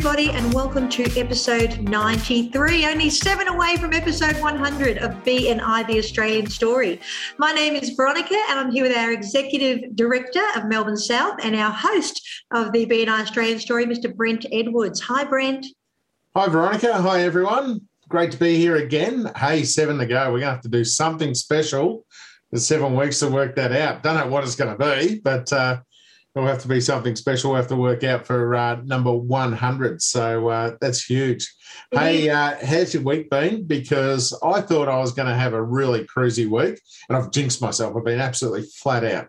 Everybody, and welcome to episode 93, only seven away from episode 100 of BNI The Australian Story. My name is Veronica, and I'm here with our Executive Director of Melbourne South and our host of the BNI Australian Story, Mr. Brent Edwards. Hi, Brent. Hi, Veronica. Hi, everyone. Great to be here again. Hey, seven to go. We're going to have to do something special. There's seven weeks to work that out. Don't know what it's going to be, but uh, it'll have to be something special. We'll have to work out for uh, number 100. So uh, that's huge. Hey, uh, how's your week been? Because I thought I was going to have a really cruisy week, and I've jinxed myself. I've been absolutely flat out.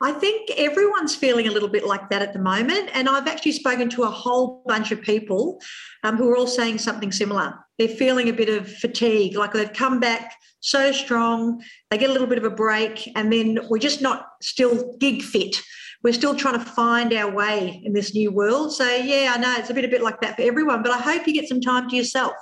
I think everyone's feeling a little bit like that at the moment. And I've actually spoken to a whole bunch of people um, who are all saying something similar. They're feeling a bit of fatigue, like they've come back so strong, they get a little bit of a break, and then we're just not still gig fit we're still trying to find our way in this new world. So yeah, I know it's a bit a bit like that for everyone, but I hope you get some time to yourself.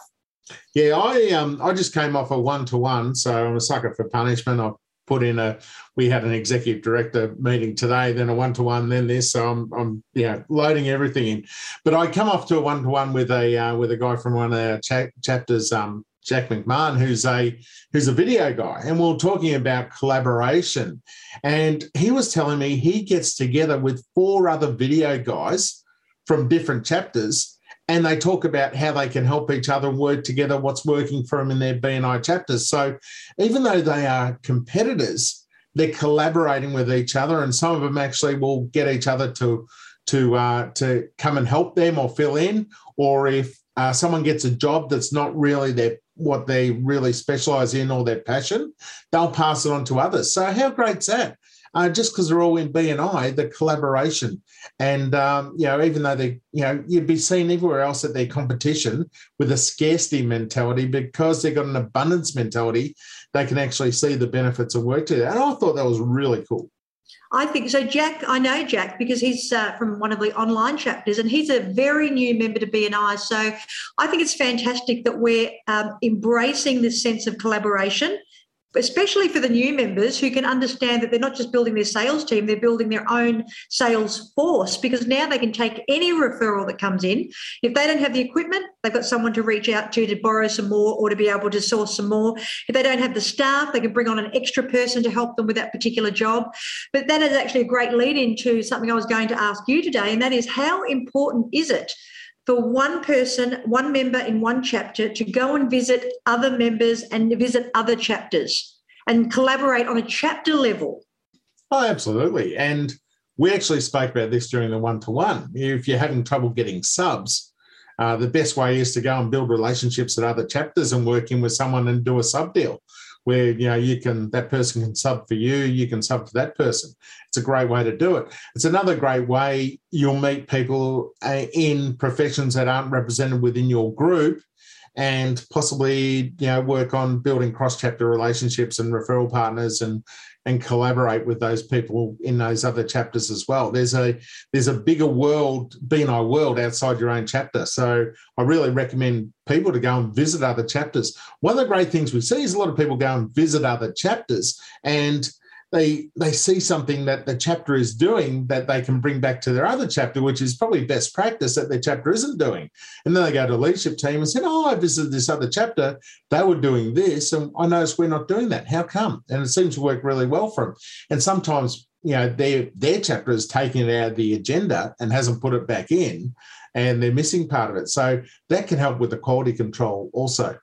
Yeah, I um I just came off a one to one, so I'm a sucker for punishment. I put in a we had an executive director meeting today, then a one to one, then this. So I'm I'm yeah loading everything in. But I come off to a one to one with a uh, with a guy from one of our cha- chapters um Jack McMahon, who's a who's a video guy, and we are talking about collaboration. And he was telling me he gets together with four other video guys from different chapters, and they talk about how they can help each other work together, what's working for them in their BNI chapters. So even though they are competitors, they're collaborating with each other, and some of them actually will get each other to to uh, to come and help them or fill in, or if uh, someone gets a job that's not really their what they really specialize in or their passion, they'll pass it on to others. So how great's that? Uh, just because they're all in BNI, the collaboration, and um, you know, even though they, you know, you'd be seen everywhere else at their competition with a scarcity mentality because they've got an abundance mentality, they can actually see the benefits of work together. And I thought that was really cool. I think so. Jack, I know Jack because he's uh, from one of the online chapters and he's a very new member to BNI. So I think it's fantastic that we're um, embracing this sense of collaboration especially for the new members who can understand that they're not just building their sales team, they're building their own sales force because now they can take any referral that comes in. If they don't have the equipment, they've got someone to reach out to to borrow some more or to be able to source some more. If they don't have the staff, they can bring on an extra person to help them with that particular job. But that is actually a great lead into something I was going to ask you today, and that is how important is it? For one person, one member in one chapter to go and visit other members and visit other chapters and collaborate on a chapter level. Oh, absolutely. And we actually spoke about this during the one to one. If you're having trouble getting subs, uh, the best way is to go and build relationships at other chapters and work in with someone and do a sub deal where you know you can that person can sub for you you can sub for that person. It's a great way to do it. It's another great way you'll meet people uh, in professions that aren't represented within your group and possibly you know work on building cross chapter relationships and referral partners and and collaborate with those people in those other chapters as well. There's a there's a bigger world, BNI world outside your own chapter. So I really recommend people to go and visit other chapters. One of the great things we see is a lot of people go and visit other chapters and they they see something that the chapter is doing that they can bring back to their other chapter, which is probably best practice that their chapter isn't doing. And then they go to the leadership team and said, "Oh, I visited this other chapter. They were doing this, and I noticed we're not doing that. How come?" And it seems to work really well for them. And sometimes, you know, their their chapter is taking it out of the agenda and hasn't put it back in, and they're missing part of it. So that can help with the quality control also.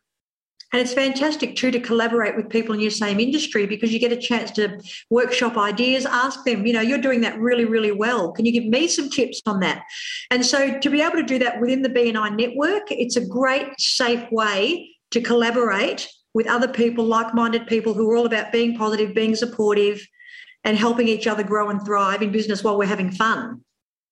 And it's fantastic too to collaborate with people in your same industry because you get a chance to workshop ideas, ask them, you know, you're doing that really, really well. Can you give me some tips on that? And so to be able to do that within the BNI network, it's a great, safe way to collaborate with other people, like minded people who are all about being positive, being supportive, and helping each other grow and thrive in business while we're having fun.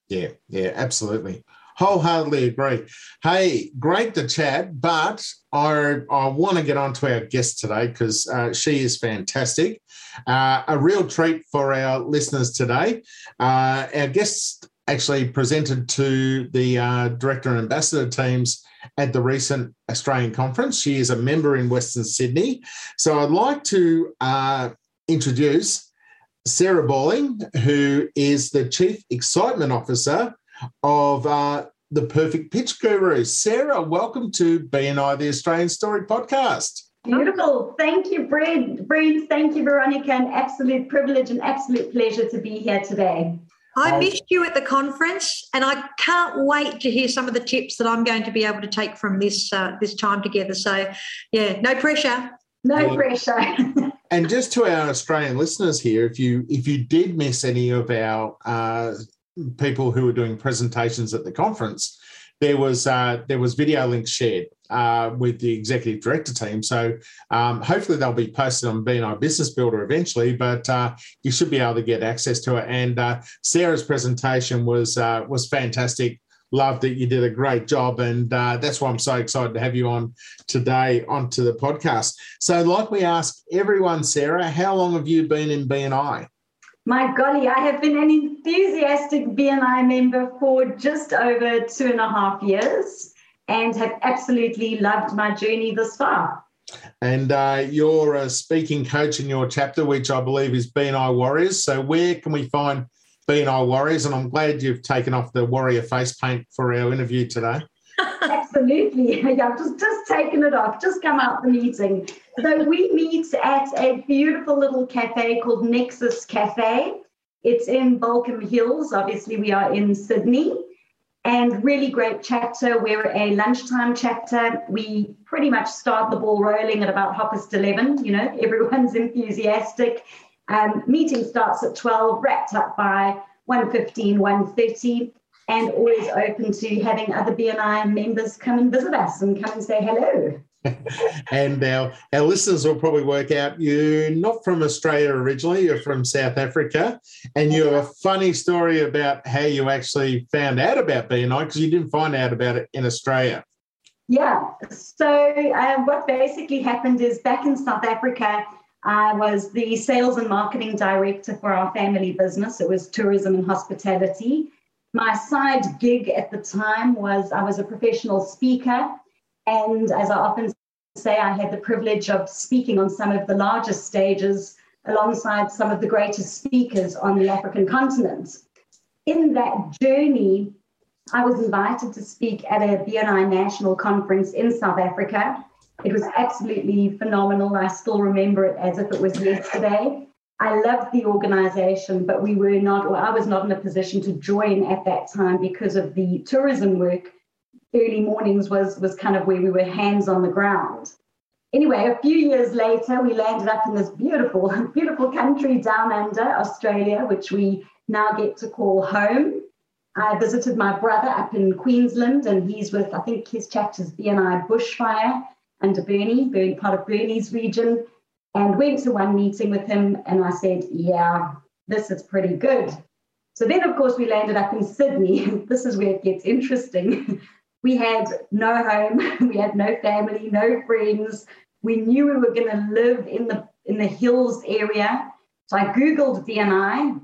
Yeah, yeah, absolutely. Wholeheartedly agree. Hey, great to chat, but I, I want to get on to our guest today because uh, she is fantastic. Uh, a real treat for our listeners today. Uh, our guest actually presented to the uh, director and ambassador teams at the recent Australian conference. She is a member in Western Sydney. So I'd like to uh, introduce Sarah Bowling, who is the Chief Excitement Officer of uh, the Perfect Pitch Guru. Sarah, welcome to BNI, the Australian Story podcast. Beautiful. Thank you, Brad. Brad, thank you, Veronica. An absolute privilege and absolute pleasure to be here today. I missed you at the conference, and I can't wait to hear some of the tips that I'm going to be able to take from this uh, this time together. So, yeah, no pressure. No yeah. pressure. and just to our Australian listeners here, if you if you did miss any of our uh, people who were doing presentations at the conference, there was uh, there was video links shared uh, with the executive director team. So um, hopefully they'll be posted on BNI Business Builder eventually, but uh, you should be able to get access to it. And uh, Sarah's presentation was uh, was fantastic. Love that you did a great job, and uh, that's why I'm so excited to have you on today onto the podcast. So, like we ask everyone, Sarah, how long have you been in BNI? My golly, I have been an enthusiastic BNI member for just over two and a half years and have absolutely loved my journey thus far. And uh, you're a speaking coach in your chapter, which I believe is BNI Warriors. So, where can we find BNI Warriors? And I'm glad you've taken off the warrior face paint for our interview today. Absolutely. Yeah, I've just, just taken it off, just come out the meeting. So we meet at a beautiful little cafe called Nexus Cafe. It's in Baulkham Hills. Obviously, we are in Sydney. And really great chapter. We're a lunchtime chapter. We pretty much start the ball rolling at about half past 11. You know, everyone's enthusiastic. Um, meeting starts at 12, wrapped up by 1.15, 1.30 and always open to having other BNI members come and visit us and come and say hello. and our, our listeners will probably work out you're not from Australia originally, you're from South Africa. And you have a funny story about how you actually found out about BNI because you didn't find out about it in Australia. Yeah. So, um, what basically happened is back in South Africa, I was the sales and marketing director for our family business. It was tourism and hospitality. My side gig at the time was I was a professional speaker. And as I often say, I had the privilege of speaking on some of the largest stages alongside some of the greatest speakers on the African continent. In that journey, I was invited to speak at a BNI national conference in South Africa. It was absolutely phenomenal. I still remember it as if it was yesterday. I loved the organization, but we were not, or I was not in a position to join at that time because of the tourism work. Early mornings was, was kind of where we were hands on the ground. Anyway, a few years later, we landed up in this beautiful, beautiful country down under Australia, which we now get to call home. I visited my brother up in Queensland, and he's with, I think his chapter's BNI Bushfire under Burnie, part of Burnie's region and went to one meeting with him and I said, Yeah, this is pretty good. So then, of course, we landed up in Sydney. this is where it gets interesting. we had no home, we had no family, no friends. We knew we were going to live in the in the hills area. So I Googled BNI,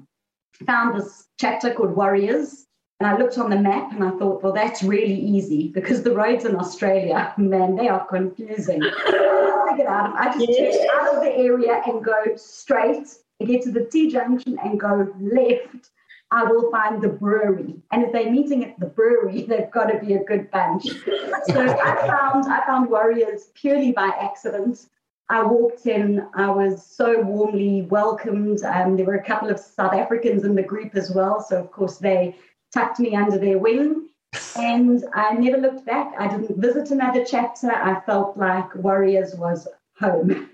found this chapter called Warriors, and I looked on the map and I thought, well, that's really easy because the roads in Australia, man, they are confusing. I get out of, I just yes. out of the area and go straight, and get to the T junction and go left. I will find the brewery. And if they're meeting at the brewery, they've got to be a good bunch. so I found I found Warriors purely by accident. I walked in, I was so warmly welcomed. Um, there were a couple of South Africans in the group as well. So, of course, they tucked me under their wing. And I never looked back. I didn't visit another chapter. I felt like Warriors was home.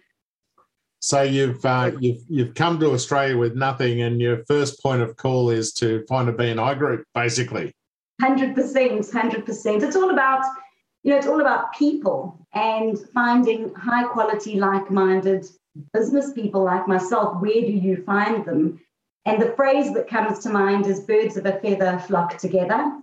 So you've uh, you've you've come to Australia with nothing, and your first point of call is to find a BNI group, basically. Hundred percent, hundred percent. It's all about you know it's all about people and finding high quality, like minded business people like myself. Where do you find them? And the phrase that comes to mind is birds of a feather flock together.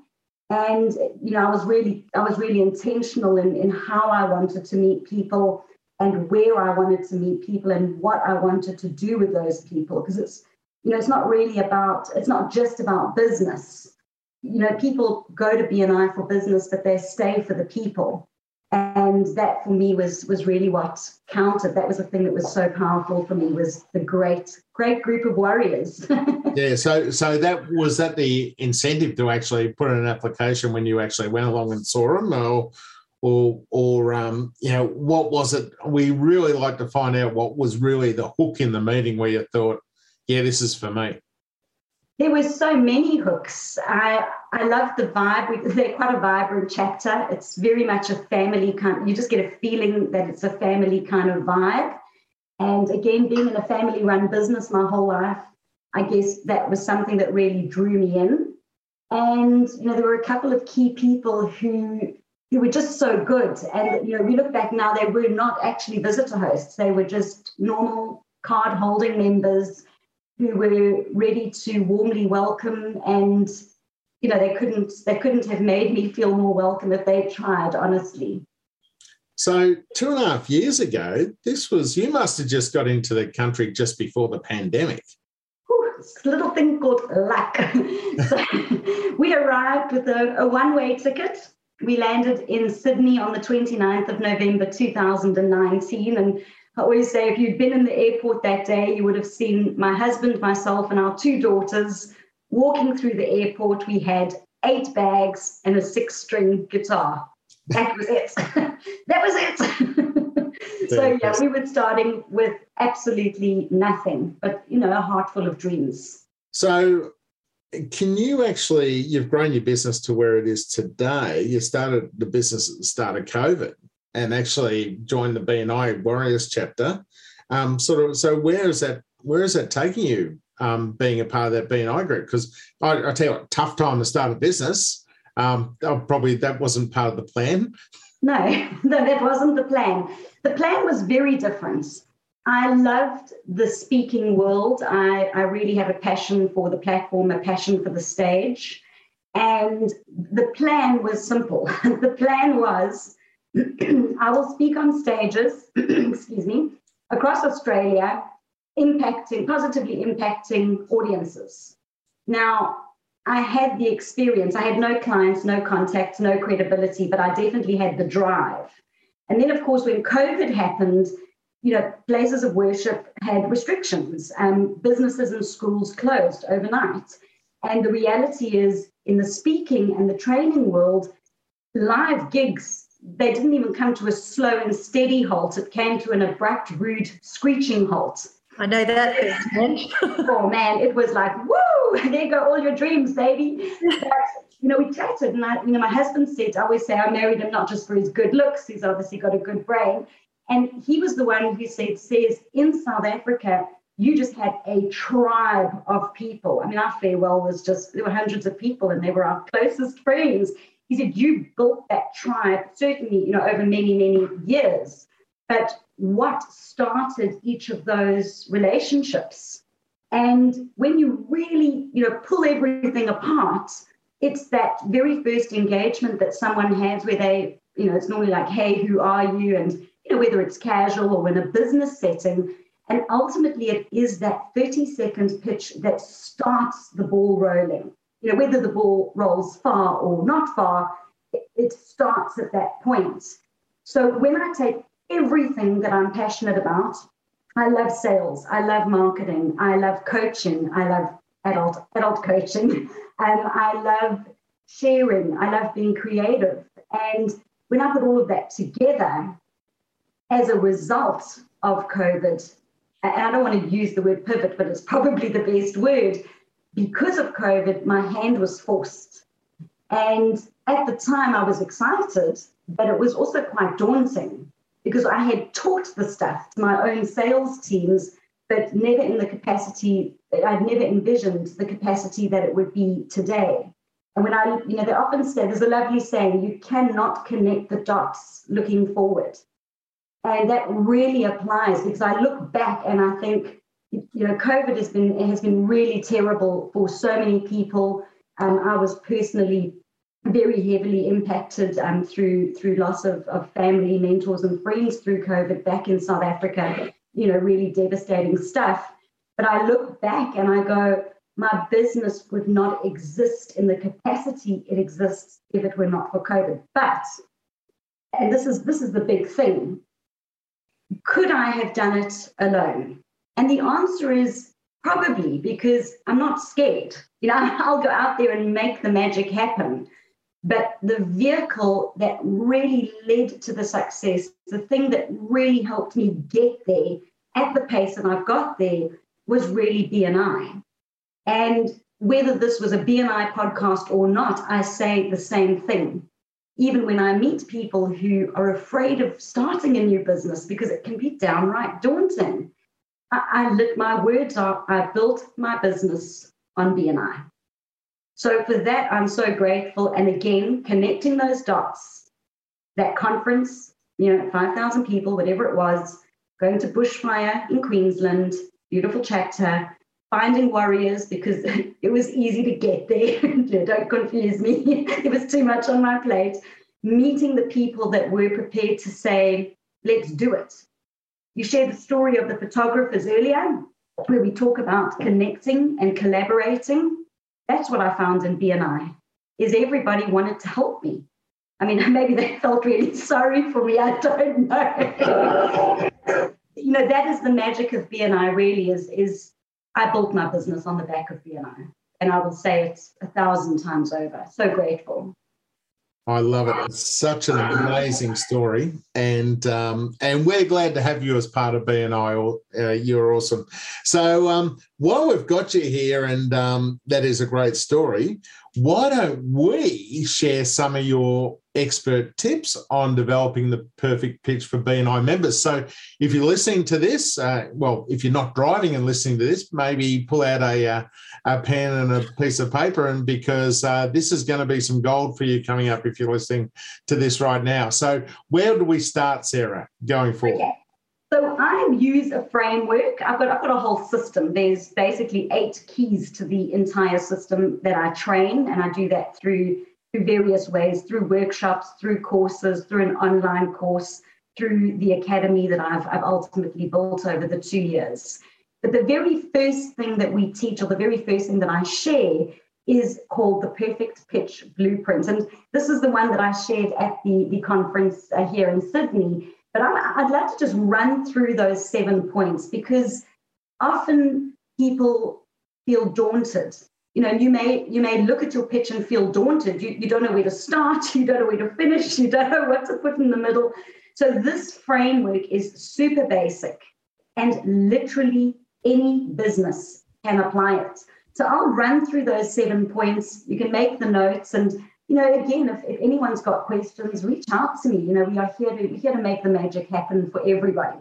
And you know, I was really, I was really intentional in, in how I wanted to meet people and where I wanted to meet people and what I wanted to do with those people. Because it's, you know, it's not really about, it's not just about business. You know, people go to BNI for business, but they stay for the people and that for me was was really what counted. That was the thing that was so powerful for me was the great great group of warriors. Yeah so so that was that the incentive to actually put in an application when you actually went along and saw them or or or um, you know what was it? We really like to find out what was really the hook in the meeting where you thought yeah this is for me there were so many hooks. I I love the vibe. They're quite a vibrant chapter. It's very much a family kind. You just get a feeling that it's a family kind of vibe. And again, being in a family-run business my whole life, I guess that was something that really drew me in. And you know, there were a couple of key people who who were just so good. And you know, we look back now, they were not actually visitor hosts. They were just normal card-holding members who were ready to warmly welcome and you know they couldn't they couldn't have made me feel more welcome if they'd tried honestly. So two and a half years ago this was you must have just got into the country just before the pandemic. Little thing called luck. So we arrived with a, a one-way ticket. We landed in sydney on the 29th of november 2019 and I always say if you'd been in the airport that day, you would have seen my husband, myself, and our two daughters walking through the airport. We had eight bags and a six string guitar. That was it. that was it. so, yeah, we were starting with absolutely nothing, but, you know, a heart full of dreams. So, can you actually, you've grown your business to where it is today. You started the business at the start of COVID and actually joined the BNI Warriors chapter. Um, sort of. So where is that? Where is that taking you? Um, being a part of that BNI group because I, I, tell you what, tough time to start a business. Um, oh, probably that wasn't part of the plan. No, no, that wasn't the plan. The plan was very different. I loved the speaking world. I, I really have a passion for the platform, a passion for the stage. And the plan was simple. the plan was I will speak on stages, excuse me, across Australia, impacting, positively impacting audiences. Now, I had the experience. I had no clients, no contacts, no credibility, but I definitely had the drive. And then, of course, when COVID happened, you know, places of worship had restrictions. Um, businesses and schools closed overnight. And the reality is, in the speaking and the training world, live gigs they didn't even come to a slow and steady halt. It came to an abrupt, rude, screeching halt. I know that oh man, it was like, woo, there go all your dreams, baby. But, you know, we chatted, and I, you know, my husband said, I always say I married him not just for his good looks, he's obviously got a good brain. And he was the one who said, says in South Africa, you just had a tribe of people. I mean, our farewell was just, there were hundreds of people and they were our closest friends. He said, You built that tribe, certainly, you know, over many, many years. But what started each of those relationships? And when you really, you know, pull everything apart, it's that very first engagement that someone has where they, you know, it's normally like, hey, who are you? And, you know, whether it's casual or in a business setting. And ultimately, it is that 30 second pitch that starts the ball rolling you know, whether the ball rolls far or not far, it, starts at that point. So when I take everything that I'm passionate about, I love sales, I love marketing, I love coaching, I love adult adult coaching, and um, I love sharing, I love being creative. And when I put all of that together as a result of COVID, and I don't want to use the word pivot, but it's probably the best word because of COVID, my hand was forced. And at the time, I was excited, but it was also quite daunting because I had taught the stuff to my own sales teams, but never in the capacity, I'd never envisioned the capacity that it would be today. And when I, you know, they often say there's a lovely saying, you cannot connect the dots looking forward. And that really applies because I look back and I think, you know, COVID has been has been really terrible for so many people. Um, I was personally very heavily impacted um, through through loss of, of family, mentors, and friends through COVID back in South Africa. You know, really devastating stuff. But I look back and I go, my business would not exist in the capacity it exists if it were not for COVID. But, and this is this is the big thing, could I have done it alone? And the answer is probably because I'm not scared. You know, I'll go out there and make the magic happen. But the vehicle that really led to the success, the thing that really helped me get there at the pace that I've got there was really BNI. And whether this was a BNI podcast or not, I say the same thing. Even when I meet people who are afraid of starting a new business because it can be downright daunting, I, I lit my words are I built my business on BNI. So for that, I'm so grateful. And again, connecting those dots, that conference, you know, 5,000 people, whatever it was, going to bushfire in Queensland, beautiful chapter, finding warriors because it was easy to get there. Don't confuse me. it was too much on my plate. Meeting the people that were prepared to say, let's do it. You shared the story of the photographers earlier, where we talk about connecting and collaborating. That's what I found in BNI, is everybody wanted to help me. I mean, maybe they felt really sorry for me. I don't know. you know, that is the magic of BNI. Really, is is I built my business on the back of BNI, and I will say it a thousand times over. So grateful. I love it. It's such an amazing story, and um, and we're glad to have you as part of BNI. Uh, you're awesome. So um, while we've got you here, and um, that is a great story, why don't we share some of your expert tips on developing the perfect pitch for BNI members. So, if you're listening to this, uh, well, if you're not driving and listening to this, maybe pull out a, uh, a pen and a piece of paper, and because uh, this is going to be some gold for you coming up if you're listening to this right now. So, where do we start, Sarah, going forward? Okay. So I use a framework. I've got I've got a whole system. There's basically eight keys to the entire system that I train, and I do that through through various ways through workshops, through courses, through an online course, through the academy that I've, I've ultimately built over the two years. But the very first thing that we teach, or the very first thing that I share, is called the Perfect Pitch Blueprint. And this is the one that I shared at the, the conference uh, here in Sydney. But i I'd like to just run through those seven points because often people feel daunted you know you may you may look at your pitch and feel daunted. You, you don't know where to start. You don't know where to finish. You don't know what to put in the middle. So this framework is super basic and literally any business can apply it. So i'll run through those seven points. You can make the notes and you know again if, if anyone's got questions reach out to me. You know we are here to here to make the magic happen for everybody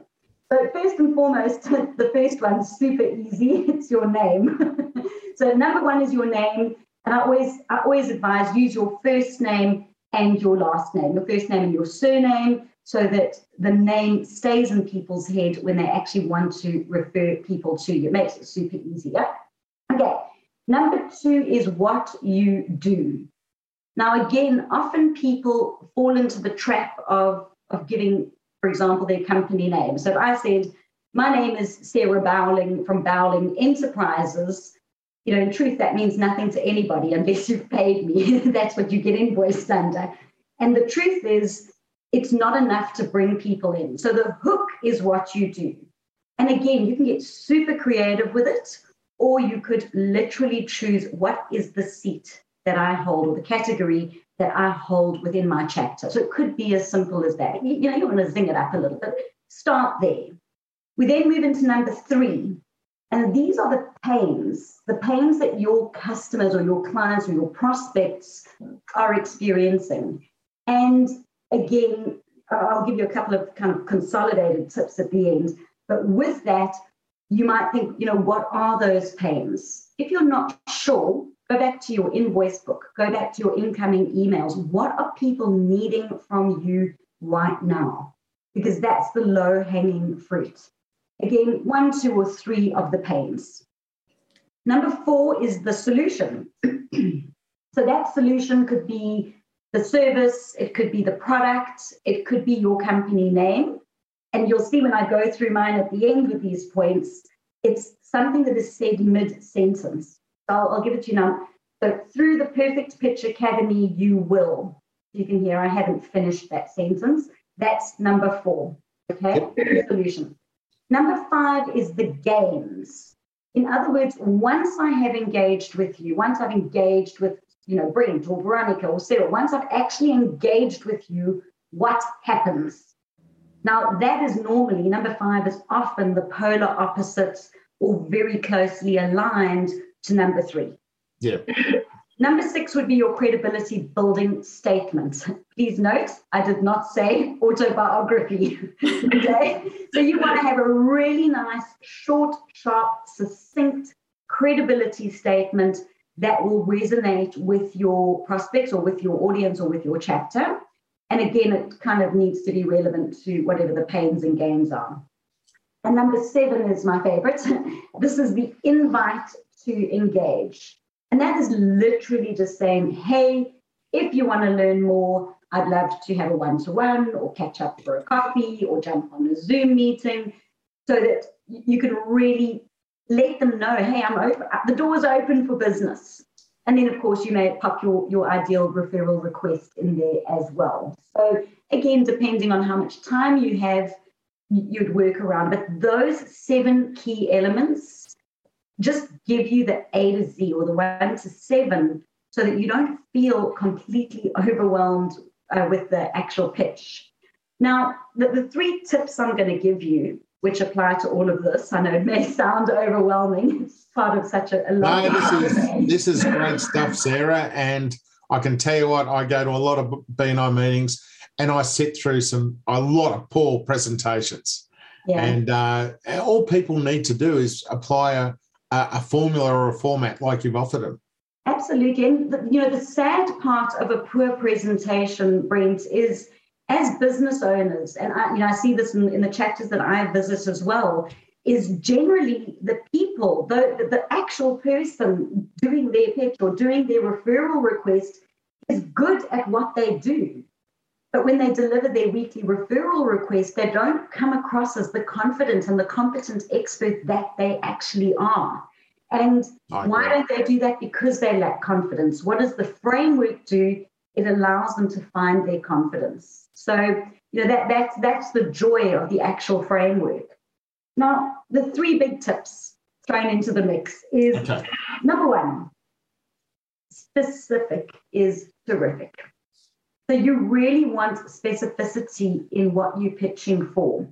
so first and foremost, the first one's super easy. It's your name. so number one is your name, and I always I always advise use your first name and your last name, your first name and your surname, so that the name stays in people's head when they actually want to refer people to you. It makes it super easy. Yeah? Okay. Number two is what you do. Now, again, often people fall into the trap of, of giving for example, their company name. So if I said, my name is Sarah Bowling from Bowling Enterprises, you know, in truth, that means nothing to anybody unless you've paid me. That's what you get invoiced under. And the truth is, it's not enough to bring people in. So the hook is what you do. And again, you can get super creative with it, or you could literally choose what is the seat that I hold or the category that I hold within my chapter. So it could be as simple as that. You, you know, you want to zing it up a little bit. Start there. We then move into number three. And these are the pains, the pains that your customers or your clients or your prospects are experiencing. And again, I'll give you a couple of kind of consolidated tips at the end. But with that, you might think, you know, what are those pains? If you're not sure, Go back to your invoice book, go back to your incoming emails. What are people needing from you right now? Because that's the low hanging fruit. Again, one, two, or three of the pains. Number four is the solution. so that solution could be the service, it could be the product, it could be your company name. And you'll see when I go through mine at the end with these points, it's something that is said mid sentence. So I'll, I'll, give it to you now. So through the Perfect Pitch Academy, you will. You can hear I haven't finished that sentence. That's number four. Okay, solution. Number five is the gains. In other words, once I have engaged with you, once I've engaged with, you know, Brent or Veronica or Sarah, once I've actually engaged with you, what happens? Now, that is normally, number five is often the polar opposites or very closely aligned to number three. Yeah. Number six would be your credibility building statement. Please note, I did not say autobiography. okay. So you want to have a really nice, short, sharp, succinct credibility statement that will resonate with your prospects or with your audience or with your chapter. And again, it kind of needs to be relevant to whatever the pains and gains are. And number seven is my favorite. this is the invite to engage. And that is literally just saying, hey, if you want to learn more, I'd love to have a one to one or catch up for a coffee or jump on a Zoom meeting so that you can really let them know, hey, I'm open, the door's open for business. And then, of course, you may pop your, your ideal referral request in there as well. So, again, depending on how much time you have, you'd work around. But those seven key elements just give you the A to Z or the one to seven so that you don't feel completely overwhelmed uh, with the actual pitch. Now, the, the three tips I'm going to give you which apply to all of this. I know it may sound overwhelming. It's part of such a, a lot. No, this is this is great stuff, Sarah. And I can tell you what, I go to a lot of BNI meetings and I sit through some a lot of poor presentations. Yeah. And uh, all people need to do is apply a, a formula or a format like you've offered them. Absolutely. And the, you know, the sad part of a poor presentation, Brent, is as business owners, and I, you know, I see this in, in the chapters that I visit as well, is generally the people, the, the actual person doing their pitch or doing their referral request is good at what they do. But when they deliver their weekly referral request, they don't come across as the confident and the competent expert that they actually are. And why don't they do that? Because they lack confidence. What does the framework do? It allows them to find their confidence. So, you know, that, that's, that's the joy of the actual framework. Now, the three big tips thrown into the mix is okay. number one, specific is terrific. So you really want specificity in what you're pitching for.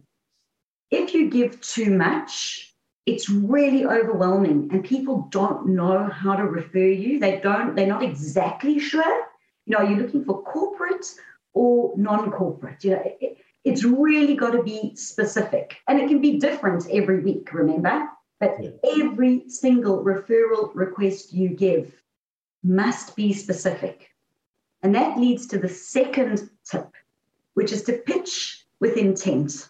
If you give too much, it's really overwhelming and people don't know how to refer you. They don't, they're not exactly sure. You know, are you looking for corporate or non-corporate. You know, it, it's really got to be specific, and it can be different every week. Remember, but yeah. every single referral request you give must be specific, and that leads to the second tip, which is to pitch with intent.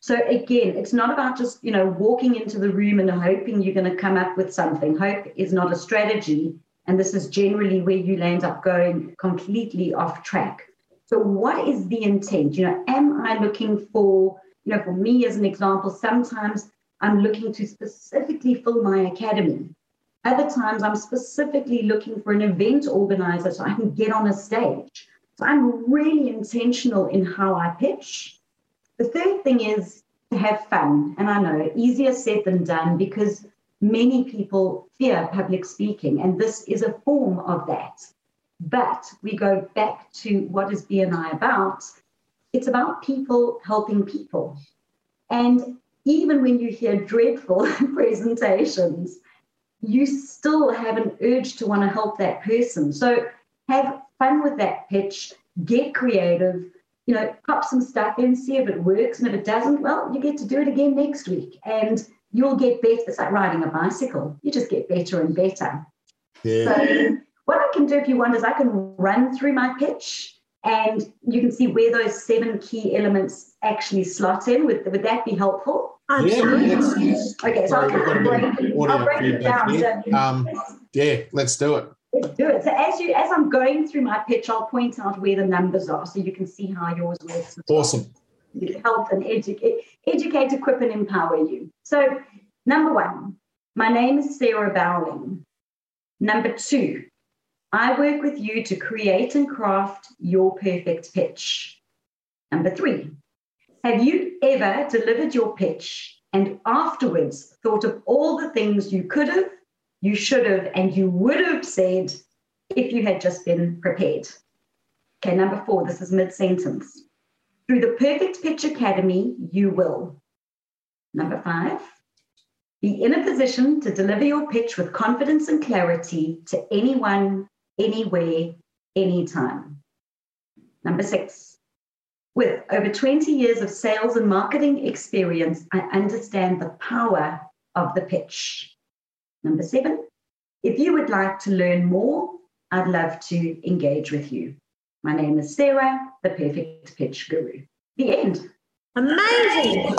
So again, it's not about just you know walking into the room and hoping you're going to come up with something. Hope is not a strategy. And this is generally where you land up going completely off track. So, what is the intent? You know, am I looking for, you know, for me as an example, sometimes I'm looking to specifically fill my academy. Other times I'm specifically looking for an event organizer so I can get on a stage. So I'm really intentional in how I pitch. The third thing is to have fun. And I know easier said than done because Many people fear public speaking, and this is a form of that. But we go back to what is BNI about? It's about people helping people. And even when you hear dreadful presentations, you still have an urge to want to help that person. So have fun with that pitch, get creative, you know, pop some stuff in, see if it works. And if it doesn't, well, you get to do it again next week. And you'll get better. It's like riding a bicycle. You just get better and better. Yeah. So what I can do if you want is I can run through my pitch and you can see where those seven key elements actually slot in. Would, would that be helpful? Absolutely. Yeah, Okay, so I'll, break, I'll break it down. Um, yeah, let's do it. Let's do it. So as you as I'm going through my pitch, I'll point out where the numbers are so you can see how yours works. Awesome. Well. Help and educate, educate, equip, and empower you. So, number one, my name is Sarah Bowling. Number two, I work with you to create and craft your perfect pitch. Number three, have you ever delivered your pitch and afterwards thought of all the things you could have, you should have, and you would have said if you had just been prepared? Okay, number four, this is mid sentence. Through the Perfect Pitch Academy, you will. Number five, be in a position to deliver your pitch with confidence and clarity to anyone, anywhere, anytime. Number six, with over 20 years of sales and marketing experience, I understand the power of the pitch. Number seven, if you would like to learn more, I'd love to engage with you. My name is Sarah, the Perfect Pitch Guru. The end. Amazing.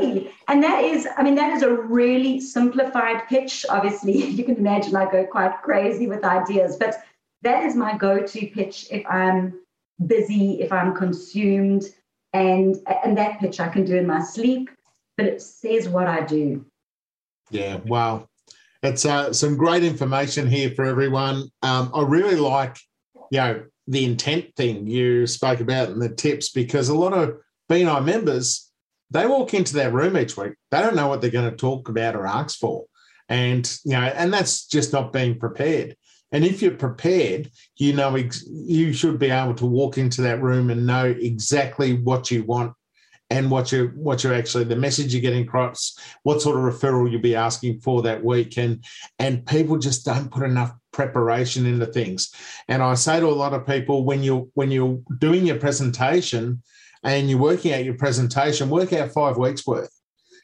Yay. And that is, I mean, that is a really simplified pitch. Obviously, you can imagine I go quite crazy with ideas, but that is my go to pitch if I'm busy, if I'm consumed. And, and that pitch I can do in my sleep, but it says what I do. Yeah, wow. It's uh, some great information here for everyone. Um, I really like, you know, the intent thing you spoke about and the tips because a lot of BNI members, they walk into that room each week. They don't know what they're going to talk about or ask for. And, you know, and that's just not being prepared. And if you're prepared, you know, you should be able to walk into that room and know exactly what you want and what you what you're actually the message you're getting across, what sort of referral you'll be asking for that week, and and people just don't put enough preparation into things. And I say to a lot of people when you when you're doing your presentation, and you're working out your presentation, work out five weeks worth.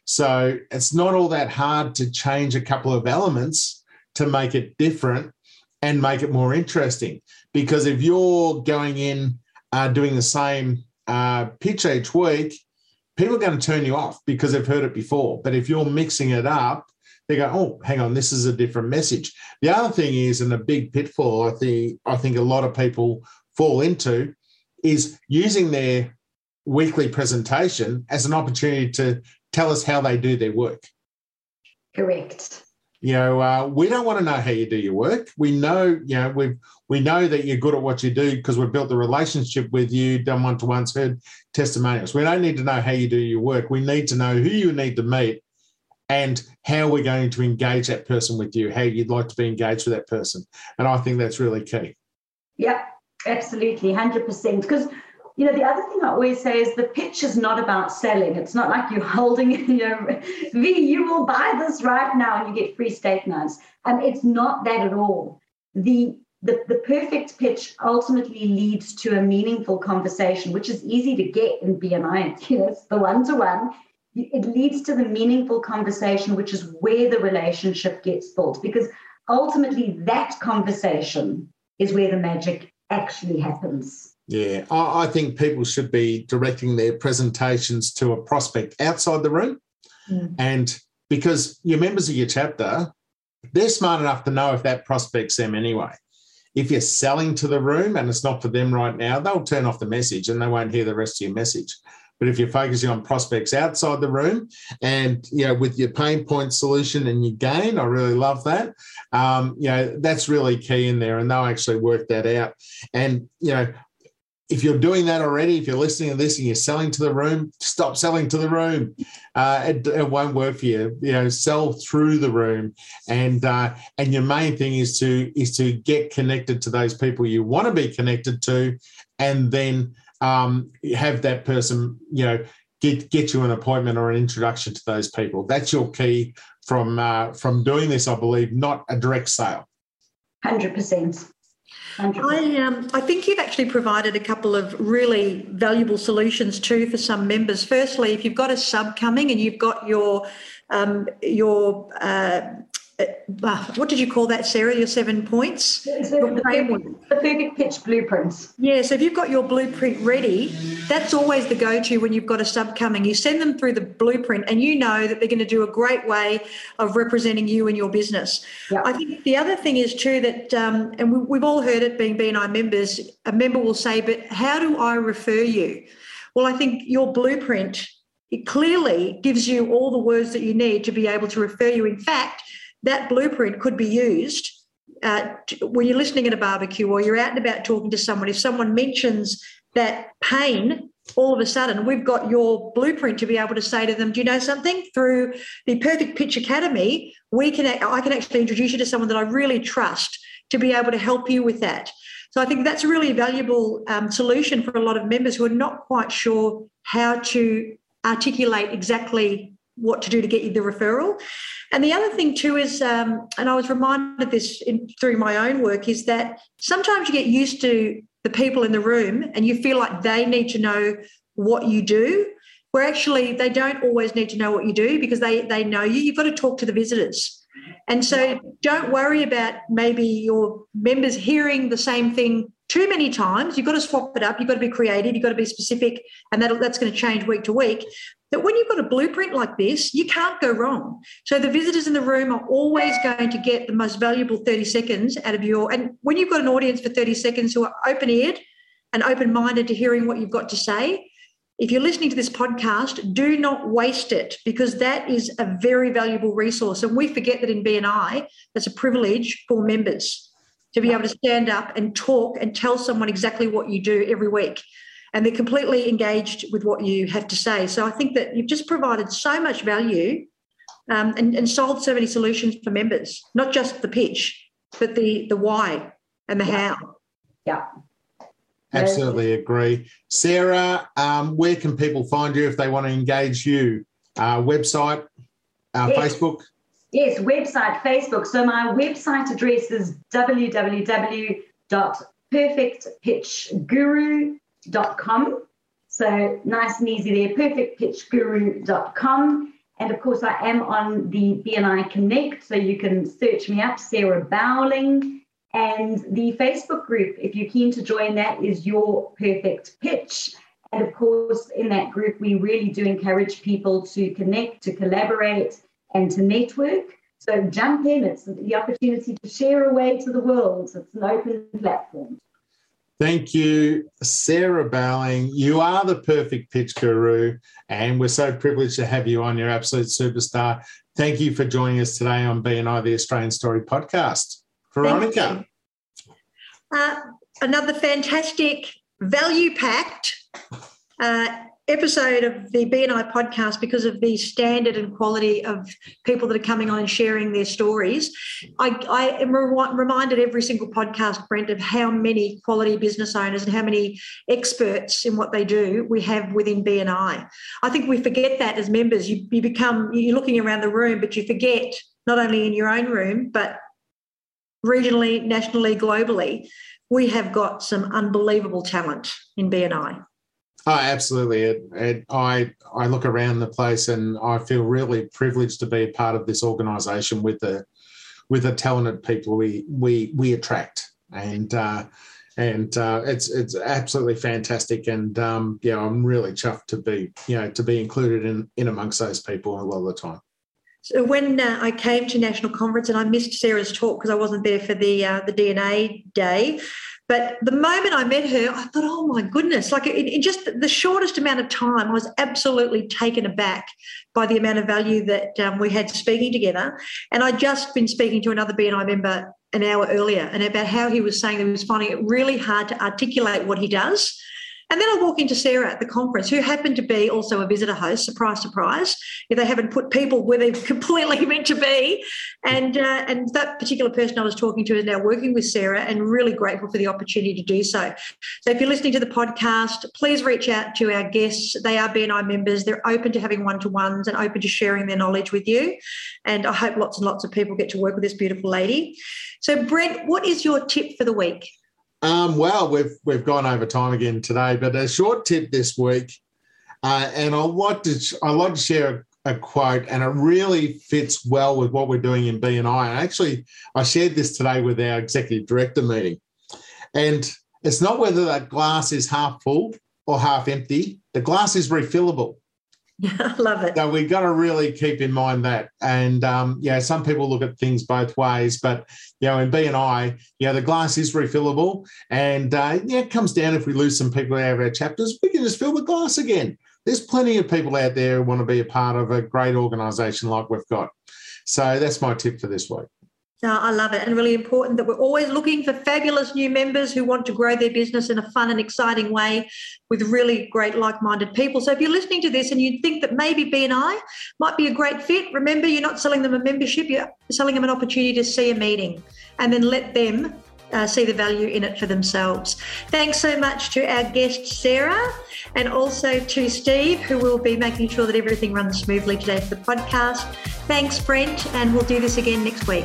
So it's not all that hard to change a couple of elements to make it different and make it more interesting. Because if you're going in uh, doing the same uh, pitch each week, people are going to turn you off because they've heard it before. But if you're mixing it up, they go, oh, hang on, this is a different message. The other thing is, and a big pitfall I think I think a lot of people fall into, is using their weekly presentation as an opportunity to tell us how they do their work. Correct. You know, uh, we don't want to know how you do your work. We know, you know, we we know that you're good at what you do because we've built the relationship with you, done one to ones, heard testimonials. We don't need to know how you do your work. We need to know who you need to meet and how we're going to engage that person with you, how you'd like to be engaged with that person. And I think that's really key. Yep, absolutely, hundred percent. Because you know, the other thing I always say is the pitch is not about selling. It's not like you're holding, you know, V, you will buy this right now and you get free steak knives. Um, it's not that at all. The, the, the perfect pitch ultimately leads to a meaningful conversation, which is easy to get in BNI. You know, it's the one-to-one. It leads to the meaningful conversation, which is where the relationship gets built. Because ultimately that conversation is where the magic actually happens. Yeah, I, I think people should be directing their presentations to a prospect outside the room. Mm. And because your members of your chapter, they're smart enough to know if that prospects them anyway. If you're selling to the room and it's not for them right now, they'll turn off the message and they won't hear the rest of your message. But if you're focusing on prospects outside the room and you know with your pain point solution and your gain, I really love that. Um, you know that's really key in there, and they'll actually work that out. And you know if you're doing that already, if you're listening to this and you're selling to the room, stop selling to the room. Uh, it, it, won't work for you. You know, sell through the room, and uh, and your main thing is to is to get connected to those people you want to be connected to, and then um, have that person, you know, get get you an appointment or an introduction to those people. That's your key from uh, from doing this, I believe, not a direct sale. Hundred percent. I, um, I think you've actually provided a couple of really valuable solutions too for some members. Firstly, if you've got a sub coming and you've got your um, your uh, uh, what did you call that, Sarah? Your seven points? The, framework. Perfect pitch blueprints. Yeah, so if you've got your blueprint ready, that's always the go to when you've got a sub coming. You send them through the blueprint and you know that they're going to do a great way of representing you and your business. I think the other thing is too that, um, and we, have all heard it being BNI members, a member will say, but how do I refer you? Well, I think your blueprint it clearly gives you all the words that you need to be able to refer you. In fact, that blueprint could be used uh, when you're listening at a barbecue or you're out and about talking to someone. If someone mentions that pain, all of a sudden we've got your blueprint to be able to say to them, "Do you know something?" Through the Perfect Pitch Academy, we can I can actually introduce you to someone that I really trust to be able to help you with that. So I think that's a really valuable um, solution for a lot of members who are not quite sure how to articulate exactly what to do to get you the referral. And the other thing too is, um, and I was reminded of this in, through my own work, is that sometimes you get used to the people in the room and you feel like they need to know what you do, where actually they don't always need to know what you do because they they know you. You've got to talk to the visitors. And so don't worry about maybe your members hearing the same thing too many times. You've got to swap it up. You've got to be creative. You've got to be specific. And that, that's going to change week to week. But when you've got a blueprint like this, you can't go wrong. So the visitors in the room are always going to get the most valuable 30 seconds out of your. And when you've got an audience for 30 seconds who are open eared and open minded to hearing what you've got to say, if you're listening to this podcast, do not waste it because that is a very valuable resource. And we forget that in BNI, that's a privilege for members to be able to stand up and talk and tell someone exactly what you do every week. And they're completely engaged with what you have to say. So I think that you've just provided so much value um, and, and solved so many solutions for members, not just the pitch, but the the why and the yeah. how. Yeah. Absolutely agree. Sarah, um, where can people find you if they want to engage you? Uh, website, uh, yes. Facebook? Yes, website, Facebook. So my website address is www.perfectpitchguru.com. So nice and easy there, perfectpitchguru.com. And of course, I am on the BNI Connect, so you can search me up, Sarah Bowling. And the Facebook group, if you're keen to join that, is Your Perfect Pitch. And of course, in that group, we really do encourage people to connect, to collaborate, and to network. So jump in. It's the opportunity to share away to the world. It's an open platform. Thank you, Sarah Bowling. You are the perfect pitch guru, and we're so privileged to have you on. Your absolute superstar. Thank you for joining us today on BNI, the Australian Story podcast. Veronica. Uh, another fantastic value packed uh, episode of the BNI podcast because of the standard and quality of people that are coming on and sharing their stories. I, I am re- reminded every single podcast, Brent, of how many quality business owners and how many experts in what they do we have within BNI. I think we forget that as members. You, you become, you're looking around the room, but you forget not only in your own room, but regionally, nationally, globally, we have got some unbelievable talent in BNI. Oh, absolutely. And I I look around the place and I feel really privileged to be a part of this organisation with the with the talented people we we we attract. And uh, and uh, it's it's absolutely fantastic. And um, yeah, I'm really chuffed to be you know to be included in in amongst those people a lot of the time. So when uh, I came to national conference, and I missed Sarah's talk because I wasn't there for the uh, the DNA day, but the moment I met her, I thought, oh my goodness! Like in, in just the shortest amount of time, I was absolutely taken aback by the amount of value that um, we had speaking together. And I'd just been speaking to another BNI member an hour earlier, and about how he was saying that he was finding it really hard to articulate what he does and then I walk into Sarah at the conference, who happened to be also a visitor host. Surprise, surprise! If they haven't put people where they're completely meant to be, and uh, and that particular person I was talking to is now working with Sarah, and really grateful for the opportunity to do so. So if you're listening to the podcast, please reach out to our guests. They are BNI members. They're open to having one to ones and open to sharing their knowledge with you. And I hope lots and lots of people get to work with this beautiful lady. So Brent, what is your tip for the week? Um, well, we've we've gone over time again today, but a short tip this week, uh, and I like to I like to share a quote, and it really fits well with what we're doing in BNI. And actually, I shared this today with our executive director meeting. And it's not whether that glass is half full or half empty, the glass is refillable. Yeah, love it. So we've got to really keep in mind that. And um, yeah, some people look at things both ways, but you know, in BNI, you know, the glass is refillable. And uh, yeah, it comes down if we lose some people out of our chapters, we can just fill the glass again. There's plenty of people out there who want to be a part of a great organisation like we've got. So that's my tip for this week. No, I love it. And really important that we're always looking for fabulous new members who want to grow their business in a fun and exciting way with really great like minded people. So if you're listening to this and you think that maybe BNI might be a great fit, remember you're not selling them a membership, you're selling them an opportunity to see a meeting and then let them uh, see the value in it for themselves. Thanks so much to our guest, Sarah, and also to Steve, who will be making sure that everything runs smoothly today for the podcast. Thanks, Brent, and we'll do this again next week.